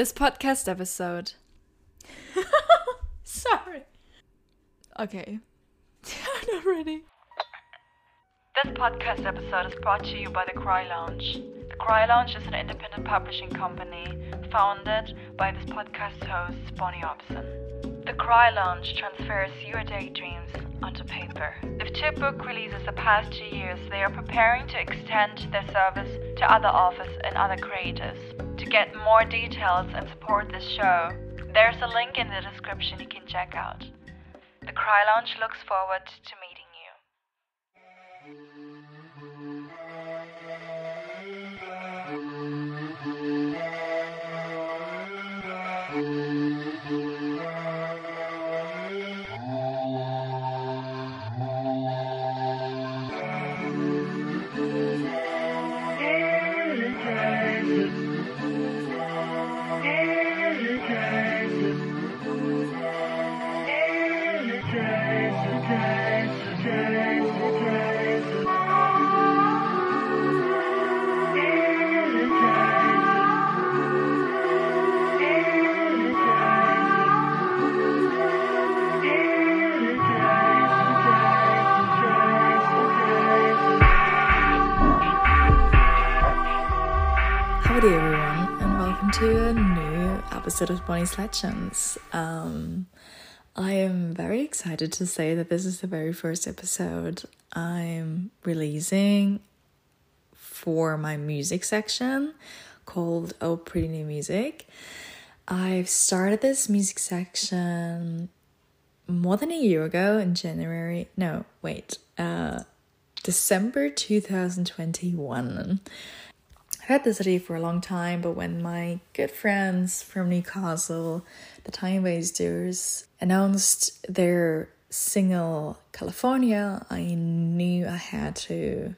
This podcast episode. Sorry. Okay. I'm not ready. This podcast episode is brought to you by The Cry Lounge. The Cry Lounge is an independent publishing company founded by this podcast host, Bonnie Obson. The Cry Lounge transfers your daydreams onto paper. With two book releases the past two years, they are preparing to extend their service to other authors and other creators. Get more details and support this show, there's a link in the description you can check out. The Cry Lounge looks forward to meeting episode of Bonnie's Legends. Um, I am very excited to say that this is the very first episode I'm releasing for my music section called Oh Pretty New Music. I've started this music section more than a year ago in January. No, wait, uh, December 2021. Had this idea for a long time, but when my good friends from Newcastle, the Time Wasters, announced their single California, I knew I had to.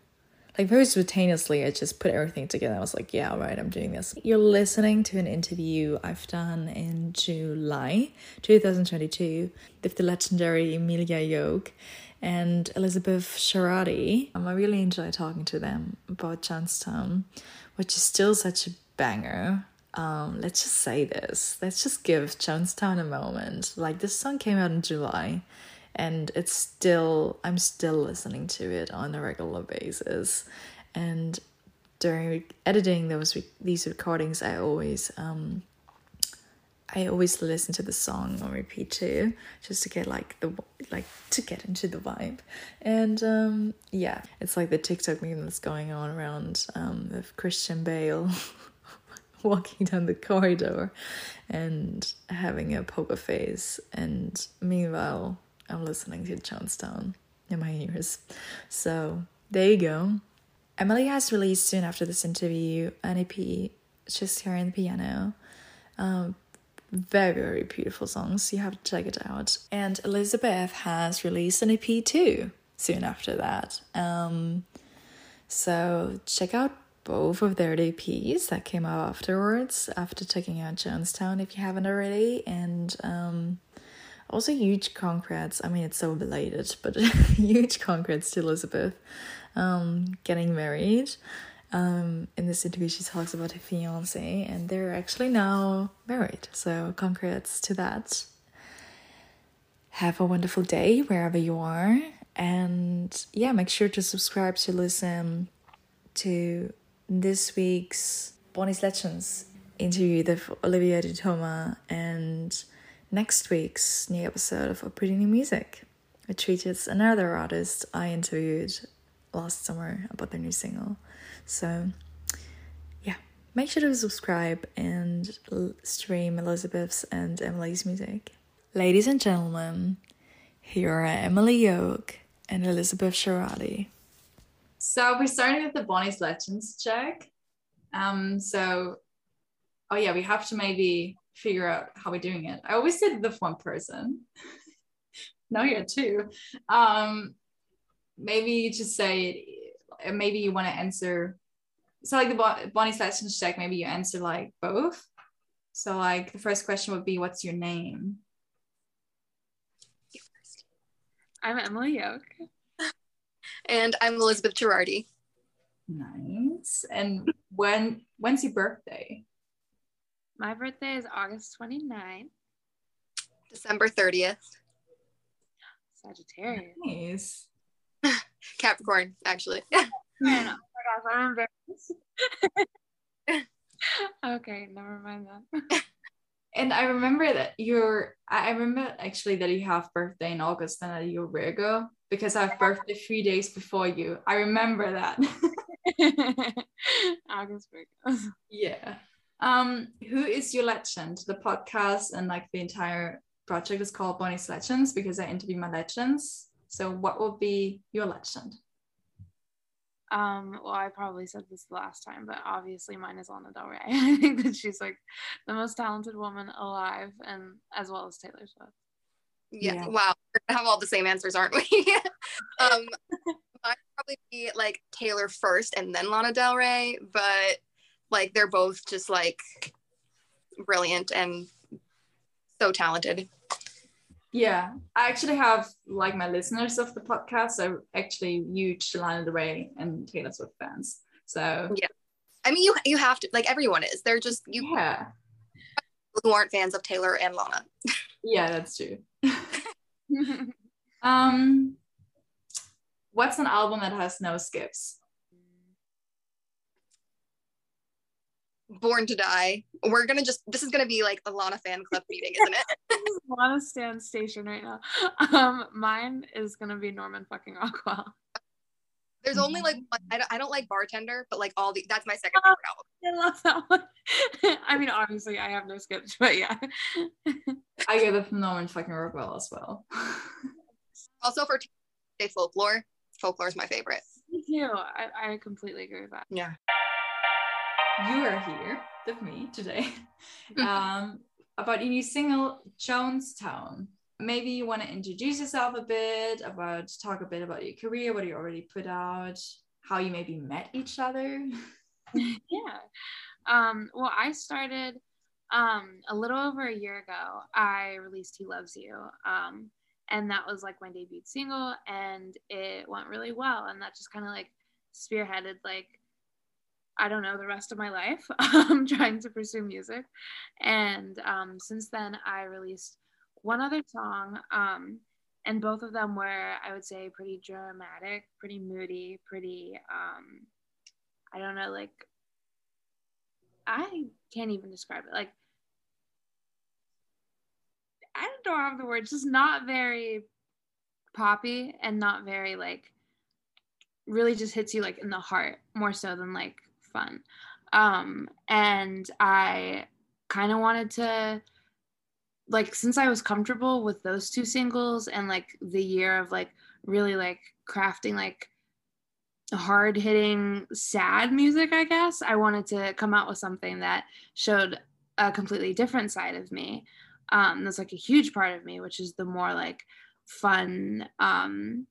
Like very spontaneously, I just put everything together. I was like, yeah, right, I'm doing this. You're listening to an interview I've done in July 2022 with the legendary Emilia Yoke and Elizabeth Sharadi. Um, I really enjoy talking to them about Jonestown which is still such a banger. Um, let's just say this. Let's just give Jonestown a moment. Like this song came out in July and it's still I'm still listening to it on a regular basis. And during editing those these recordings I always um I always listen to the song on repeat too, just to get like the like to get into the vibe. And um, yeah, it's like the TikTok meme that's going on around um, of Christian Bale walking down the corridor and having a poker face, and meanwhile I'm listening to Jonestown in my ears. So there you go. Emily has released soon after this interview an EP, just hearing the piano. Um, very, very beautiful songs. You have to check it out. And Elizabeth has released an EP too soon after that. Um, so check out both of their EPs that came out afterwards, after checking out Jonestown if you haven't already. And um, also, huge congrats. I mean, it's so belated, but huge congrats to Elizabeth um, getting married. Um, in this interview, she talks about her fiance, and they're actually now married. So, congrats to that. Have a wonderful day wherever you are. And yeah, make sure to subscribe to listen to this week's Bonnie's Legends interview with Olivia de Toma and next week's new episode of Pretty New Music, which features another artist I interviewed last summer about their new single. So, yeah, make sure to subscribe and stream Elizabeth's and Emily's music. Ladies and gentlemen, here are Emily Yoke and Elizabeth Sharadi. So we're starting with the Bonnie's Legends check. Um, so, oh yeah, we have to maybe figure out how we're doing it. I always did the one person. no, you're two. Um, maybe you just say maybe you want to answer so like the Bonnie's Legends check maybe you answer like both so like the first question would be what's your name I'm Emily Yoke. and I'm Elizabeth Girardi. nice and when when's your birthday My birthday is August 29th. December 30th. Sagittarius. Nice. Capricorn, actually. Oh my gosh, I'm embarrassed. okay, never mind that. And I remember that you're, I remember actually that you have birthday in August and that you're Virgo because I have birthday three days before you. I remember that. August Virgo. yeah. Um, who is your legend? The podcast and like the entire project is called Bonnie's Legends because I interview my legends. So what will be your legend? Um, well, I probably said this the last time, but obviously mine is Lana Del Rey. I think that she's like the most talented woman alive, and as well as Taylor Swift. Yeah. Yeah. Wow. We're gonna have all the same answers, aren't we? um I'd probably be like Taylor first and then Lana Del Rey, but like they're both just like brilliant and so talented. Yeah, I actually have like my listeners of the podcast are actually huge Lana Del Rey and Taylor Swift fans. So yeah, I mean you you have to like everyone is. They're just you yeah, who aren't fans of Taylor and Lana. yeah, that's true. Um, what's an album that has no skips? Born to Die. We're gonna just this is gonna be like a Lana fan club meeting, isn't it? Lana stand Station right now. Um, mine is gonna be Norman fucking Rockwell. There's only like one, I, don't, I don't like bartender, but like all the that's my second favorite album. I love that one. I mean, obviously, I have no skips, but yeah. I give it from Norman fucking Rockwell as well. Also for say folklore. Folklore is my favorite. Me too. I, I completely agree with that. Yeah. You are here with me today um, about your new single jonestown maybe you want to introduce yourself a bit about talk a bit about your career what you already put out how you maybe met each other yeah. Um, well, I started um, a little over a year ago. I released He Loves You. Um, and that was like my debut single, and it went really well. And that just kind of like spearheaded, like, I don't know, the rest of my life, um, trying to pursue music. And um, since then, I released one other song. Um, and both of them were, I would say, pretty dramatic, pretty moody, pretty, um, I don't know, like I can't even describe it. Like I don't have the words, just not very poppy and not very like really just hits you like in the heart more so than like fun. Um and I kind of wanted to like since I was comfortable with those two singles and like the year of like really like crafting like hard hitting sad music i guess i wanted to come out with something that showed a completely different side of me um that's like a huge part of me which is the more like fun um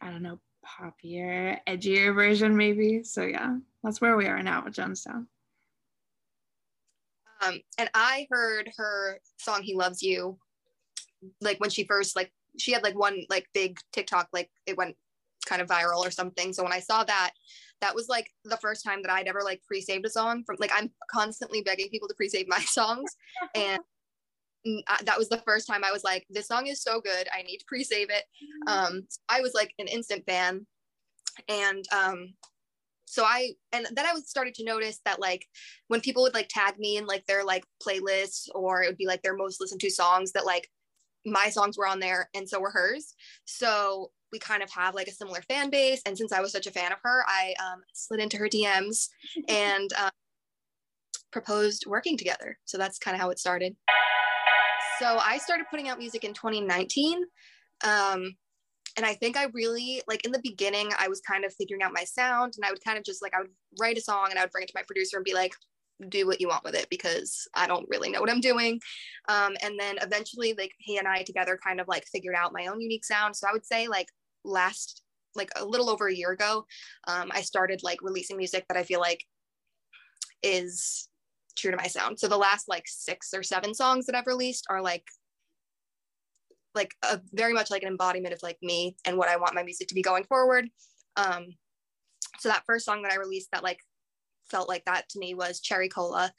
i don't know poppier edgier version maybe. So yeah that's where we are now with jonestown. Um, and I heard her song "He Loves You," like when she first like she had like one like big TikTok like it went kind of viral or something. So when I saw that, that was like the first time that I'd ever like pre-saved a song from like I'm constantly begging people to pre-save my songs, and that was the first time I was like, this song is so good, I need to pre-save it. Um, I was like an instant fan, and um, so I and then I was started to notice that like when people would like tag me in like their like playlists or it would be like their most listened to songs that like my songs were on there and so were hers. So we kind of have like a similar fan base. And since I was such a fan of her, I um, slid into her DMs and um, proposed working together. So that's kind of how it started. So I started putting out music in 2019. Um, and I think I really like in the beginning, I was kind of figuring out my sound and I would kind of just like, I would write a song and I would bring it to my producer and be like, do what you want with it because I don't really know what I'm doing. Um, and then eventually, like, he and I together kind of like figured out my own unique sound. So I would say, like, last, like, a little over a year ago, um, I started like releasing music that I feel like is true to my sound. So the last like six or seven songs that I've released are like like a very much like an embodiment of like me and what I want my music to be going forward. Um, so that first song that I released that like felt like that to me was Cherry Cola.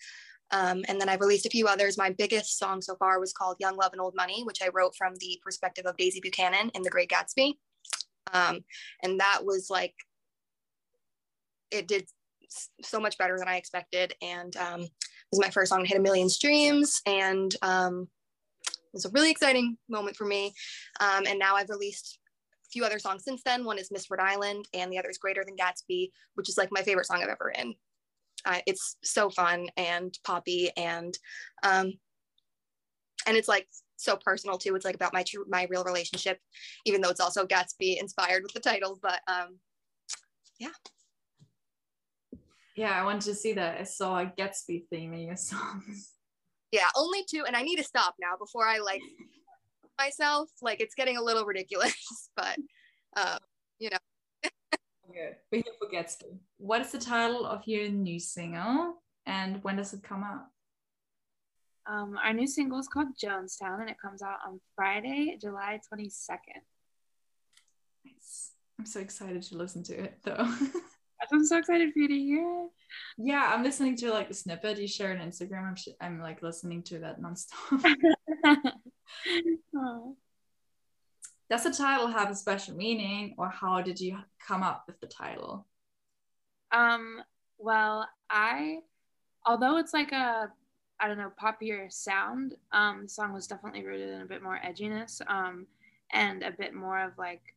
Um, and then I've released a few others. My biggest song so far was called Young Love and Old Money, which I wrote from the perspective of Daisy Buchanan in The Great Gatsby. Um, and that was like, it did so much better than I expected. And um, it was my first song to hit a million streams. And um, it was a really exciting moment for me. Um, and now I've released a few other songs since then. One is Miss Rhode Island, and the other is Greater Than Gatsby, which is like my favorite song I've ever written. Uh, it's so fun and poppy and um, and it's like so personal too. It's like about my true, my real relationship, even though it's also Gatsby inspired with the title. But um, yeah. Yeah, I wanted to see that. I saw a Gatsby theme in your songs. Yeah, only two, and I need to stop now before I like myself. Like it's getting a little ridiculous, but uh, you know. Good. We're here for Gatsby. What is the title of your new single, and when does it come out? Um, our new single is called Jonestown, and it comes out on Friday, July 22nd. Nice. I'm so excited to listen to it, though. I'm so excited for you to hear it. Yeah, I'm listening to like the snippet you shared on Instagram. I'm, sh- I'm like listening to that nonstop. oh. Does the title have a special meaning, or how did you come up with the title? Um, well, I, although it's like a, I don't know, poppier sound, um, the song was definitely rooted in a bit more edginess, um, and a bit more of like,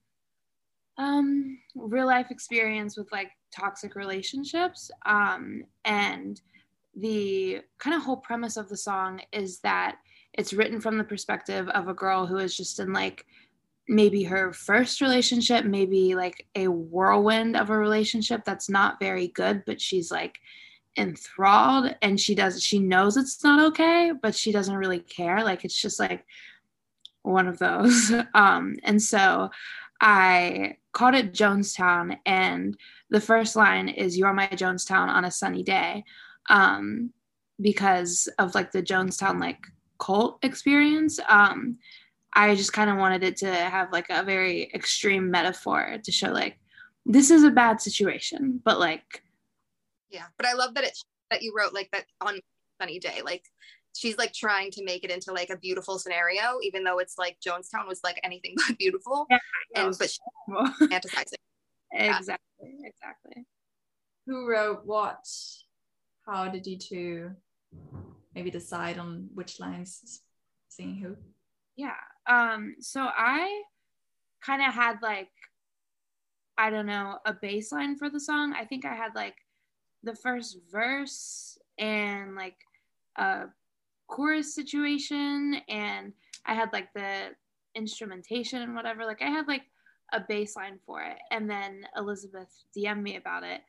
um, real life experience with like toxic relationships. Um, and the kind of whole premise of the song is that it's written from the perspective of a girl who is just in like maybe her first relationship, maybe like a whirlwind of a relationship that's not very good, but she's like enthralled and she does she knows it's not okay, but she doesn't really care. Like it's just like one of those. Um, and so I called it Jonestown, and the first line is "You're my Jonestown on a sunny day," um, because of like the Jonestown like cult experience. Um, I just kind of wanted it to have like a very extreme metaphor to show like this is a bad situation, but like yeah. But I love that it that you wrote like that on sunny day, like she's like trying to make it into like a beautiful scenario, even though it's like Jonestown was like anything but beautiful. Yeah, and but she fantasizing. exactly, exactly. Who wrote what? How did you two maybe decide on which lines singing who? Yeah. Um, so I kind of had like I don't know, a baseline for the song. I think I had like the first verse and like a chorus situation and I had like the instrumentation and whatever. Like I had like a baseline for it. And then Elizabeth DM'd me about it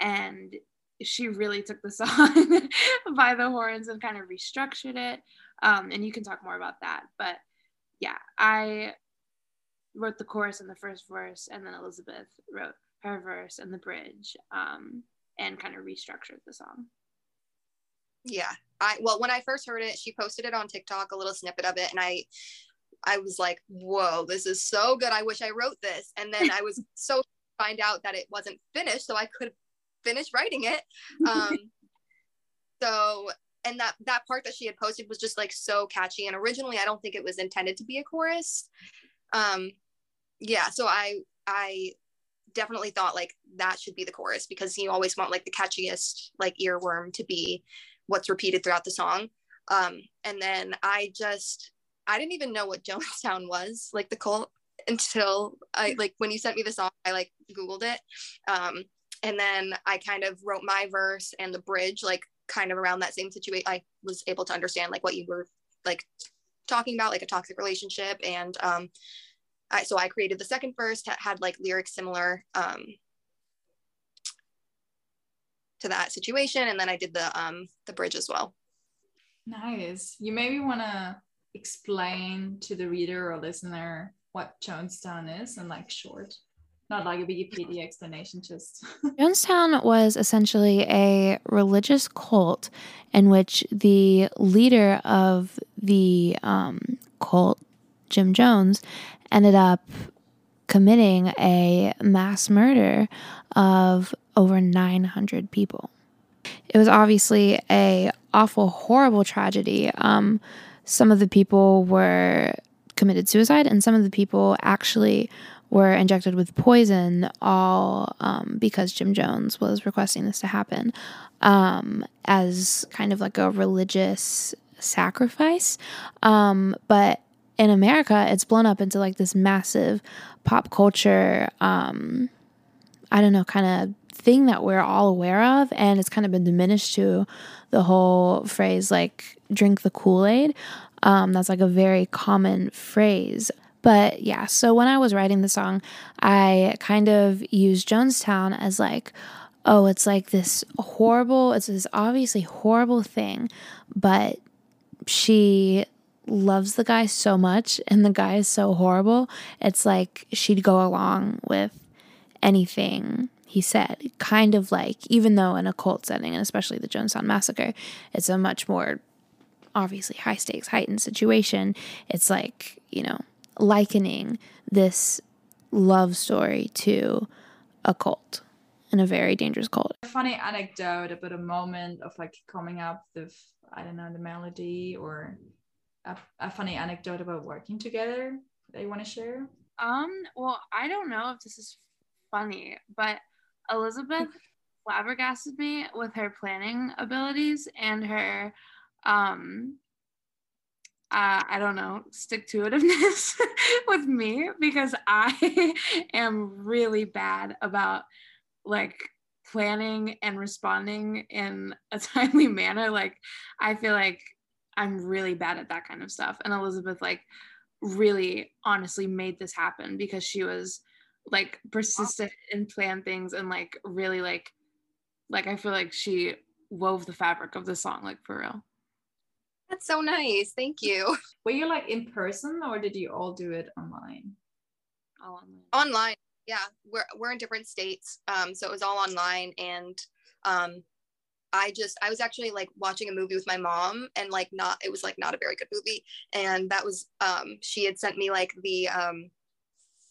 and she really took the song by the horns and kind of restructured it. Um, and you can talk more about that. But yeah, I wrote the chorus and the first verse, and then Elizabeth wrote her verse and the bridge, um, and kind of restructured the song. Yeah, I well, when I first heard it, she posted it on TikTok, a little snippet of it, and I, I was like, "Whoa, this is so good! I wish I wrote this." And then I was so find out that it wasn't finished, so I could finish writing it. Um, so and that that part that she had posted was just like so catchy and originally i don't think it was intended to be a chorus um yeah so i i definitely thought like that should be the chorus because you always want like the catchiest like earworm to be what's repeated throughout the song. Um and then i just i didn't even know what jonestown was like the cult until i like when you sent me the song i like googled it. Um and then i kind of wrote my verse and the bridge like kind of around that same situation i was able to understand like what you were like talking about like a toxic relationship. And um I, so i created the second verse that had like lyrics similar. Um to that situation and then i did the um the bridge as well Nice. You maybe want to explain to the reader or listener what Jonestown is and like short, not like a Wikipedia explanation, just. Jonestown was essentially a religious cult in which the leader of the um, cult, Jim Jones, ended up committing a mass murder of over 900 people. It was obviously a awful, horrible tragedy. Um, some of the people were committed suicide, and some of the people actually were injected with poison, all um, because Jim Jones was requesting this to happen um, as kind of like a religious sacrifice. Um, but in America, it's blown up into like this massive pop culture, um, I don't know, kind of thing that we're all aware of. And it's kind of been diminished to the whole phrase like drink the Kool Aid. Um, that's like a very common phrase. But yeah, so when I was writing the song, I kind of used Jonestown as like, oh, it's like this horrible, it's this obviously horrible thing, but she loves the guy so much and the guy is so horrible. It's like she'd go along with anything he said. Kind of like, even though in a cult setting, and especially the Jonestown Massacre, it's a much more obviously high stakes, heightened situation. It's like, you know, likening this love story to a cult and a very dangerous cult. A funny anecdote about a moment of like coming up with I don't know the melody or a, a funny anecdote about working together that you want to share. Um, well, I don't know if this is funny, but Elizabeth flabbergasted me with her planning abilities and her um uh, I don't know, stick to itiveness with me because I am really bad about like planning and responding in a timely manner. Like, I feel like I'm really bad at that kind of stuff. And Elizabeth, like, really honestly made this happen because she was like persistent and plan things and like really like like I feel like she wove the fabric of the song like for real. That's so nice. Thank you. Were you like in person or did you all do it online? All online. Online. Yeah. We're we're in different states. Um, so it was all online and um I just I was actually like watching a movie with my mom and like not it was like not a very good movie. And that was um she had sent me like the um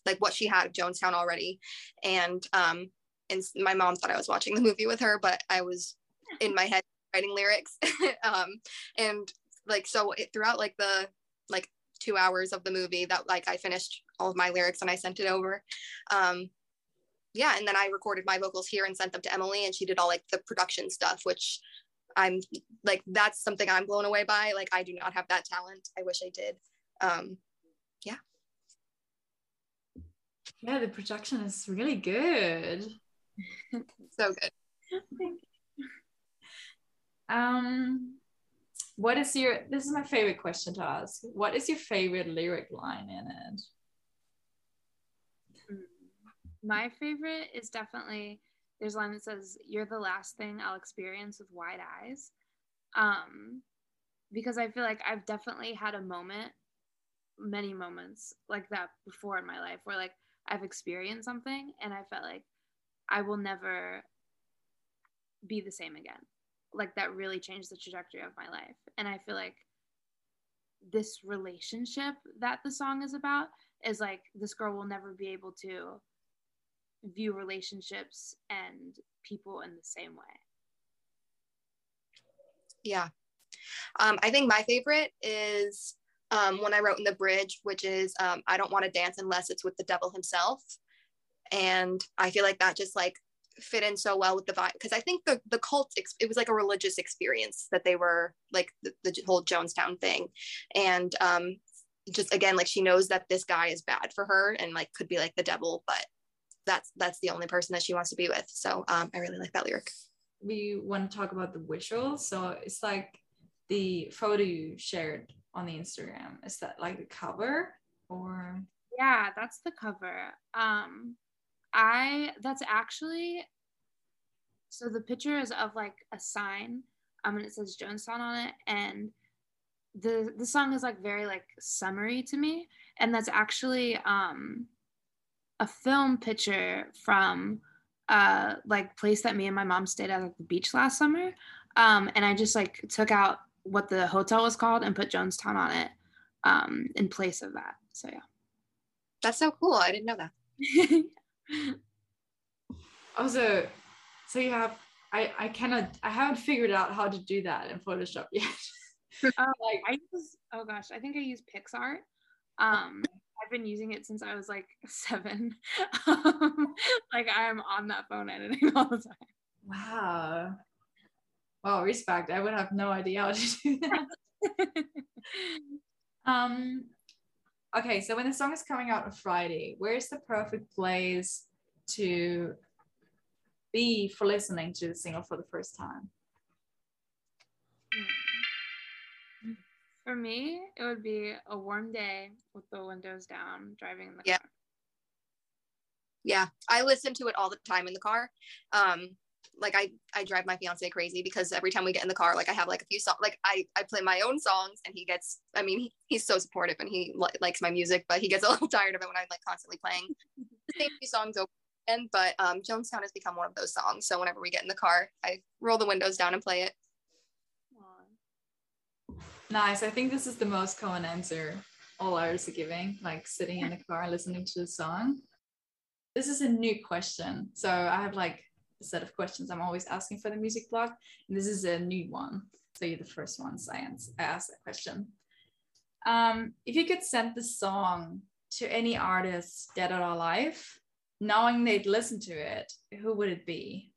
like what she had of Jonestown already. And um and my mom thought I was watching the movie with her, but I was in my head writing lyrics. um and like so it, throughout like the like two hours of the movie that like I finished all of my lyrics and I sent it over. Um, yeah, and then I recorded my vocals here and sent them to Emily, and she did all like the production stuff, which I'm like that's something I'm blown away by. Like I do not have that talent. I wish I did. Um, yeah. Yeah, the production is really good. so good. Um, what is your this is my favorite question to ask. What is your favorite lyric line in it? Mm, my favorite is definitely there's a line that says you're the last thing i'll experience with wide eyes. Um because i feel like i've definitely had a moment many moments like that before in my life where like i've experienced something and i felt like i will never be the same again. Like that really changed the trajectory of my life. And i feel like this relationship that the song is about is like this girl will never be able to view relationships and people in the same way. Yeah. Um, i think my favorite is um, when i wrote in the bridge which is um, i don't want to dance unless it's with the devil himself and i feel like that just like fit in so well with the vibe because I think the the cult it was like a religious experience that they were like the, the whole Jonestown thing, and um, just again like she knows that this guy is bad for her and like could be like the devil, but that's that's the only person that she wants to be with. So um, I really like that lyric. We want to talk about the visuals, so it's like the photo you shared on the Instagram. Is that like the cover or? Yeah, that's the cover. Um, I that's actually so the picture is of like a sign, um, and it says Jonestown on it, and the the song is like very like summery to me, and that's actually um a film picture from uh like place that me and my mom stayed at at the beach last summer, um, and I just like took out what the hotel was called and put Jonestown on it, um, in place of that. So yeah, that's so cool. I didn't know that. also, so you have I I cannot I haven't figured out how to do that in Photoshop yet. Oh, like I use oh gosh, I think I use PicsArt. Um, I've been using it since I was like seven. um, like I'm on that phone editing all the time. wow. Wow, respect. I would have no idea how to do that. Um okay, so when the song is coming out on Friday, where's the perfect place to be for listening to the single for the first time? Hmm. For me, it would be a warm day with the windows down, driving in the Yeah. car. Yeah, I listen to it all the time in the car. Um, like I I drive my fiance crazy because every time we get in the car, like I have like a few songs. Like I I play my own songs, and he gets. I mean, he, he's so supportive and he li- likes my music, but he gets a little tired of it when I'm like constantly playing the same few songs over again. But um, Jonestown has become one of those songs. So whenever we get in the car, I roll the windows down and play it. Nice. I think this is the most common answer all artists are giving, like sitting in the car listening to the song. This is a new question. So I have like set of questions I'm always asking for the music blog. And this is a new one. So you're the first ones I, ans- I asked that question. Um, if you could send the song to any artist dead or alive, knowing they'd listen to it, who would it be?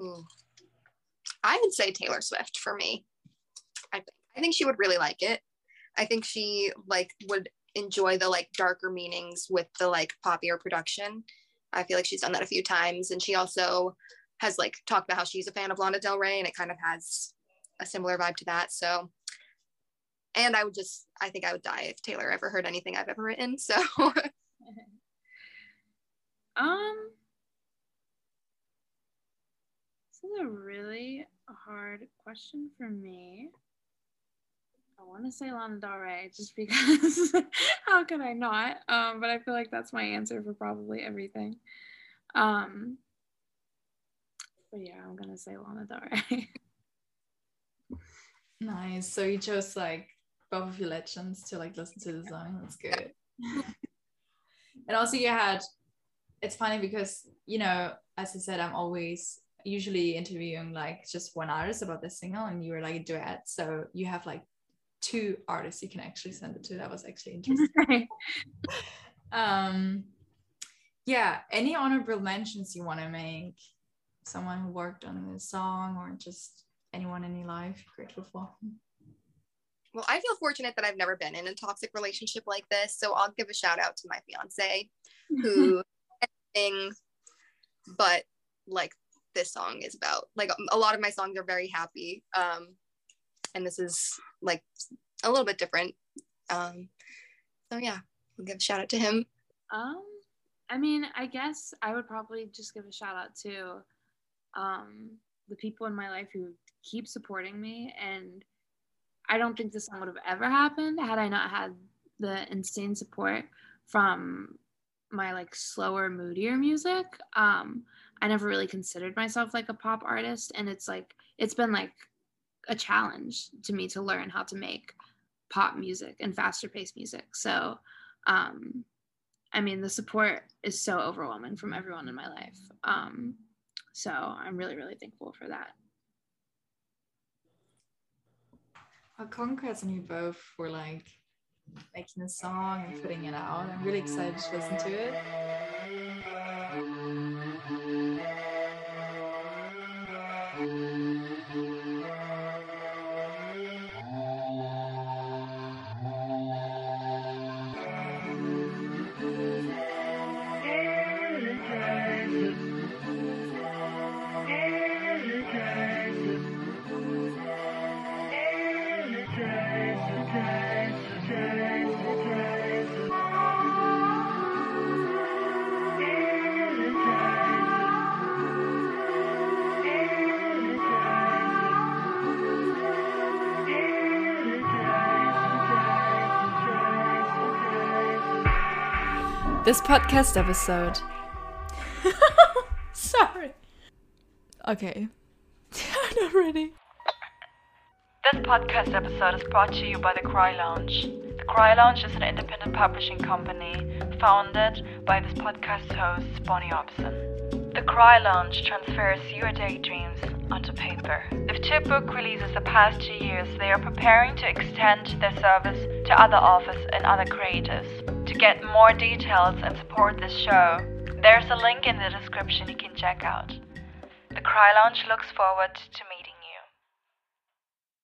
Ooh. I would say Taylor Swift for me. I think I think she would really like it. I think she like would enjoy the like darker meanings with the like poppier production. I feel like she's done that a few times, and she also has like talked about how she's a fan of Lana Del Rey, and it kind of has a similar vibe to that. So, and I would just I think I would die if Taylor ever heard anything I've ever written. So, Um, this is a really hard question for me. I want to say Lana Del Rey just because how could I not? Um, but I feel like that's my answer for probably everything. Um, but yeah, I'm gonna say Lana Del Rey. Nice. So you chose like both of your legends to like listen to the song. That's good. and also you had it's funny because you know, as I said, I'm always usually interviewing like just one artist about the single and you were like a duet. So you have like two artists you can actually send it to. That was actually interesting. um yeah, any honorable mentions you want to make? Someone who worked on the song or just anyone in your life you're grateful for? well, I feel fortunate that I've never been in a toxic relationship like this. So I'll give a shout out to my fiance who thing but like this song is about like a lot of my songs are very happy um and this is like a little bit different um so yeah i'll give a shout out to him Um, I mean, I guess I would probably just give a shout out to um, the people in my life who keep supporting me. And I don't think this song would have ever happened had I not had the insane support from my like slower, moodier music. Um, I never really considered myself like a pop artist, and it's like it's been like a challenge to me to learn how to make pop music and faster paced music. So, um, I mean, the support is so overwhelming from everyone in my life. Um, so I'm really, really thankful for that. Well, congrats on you both for like making a song and putting it out. I'm really excited to listen to it. This podcast episode. Sorry. Okay. I'm not ready. This podcast episode is brought to you by The Cry Lounge. The Cry Lounge is an independent publishing company founded by this podcast host, Bonnie Obson. The The Cry Lounge transfers your daydreams onto paper. With two book releases the past two years, they are preparing to extend their service to other authors and other creators. Get more details and support this show, there's a link in the description you can check out. The Cry Lounge looks forward to meeting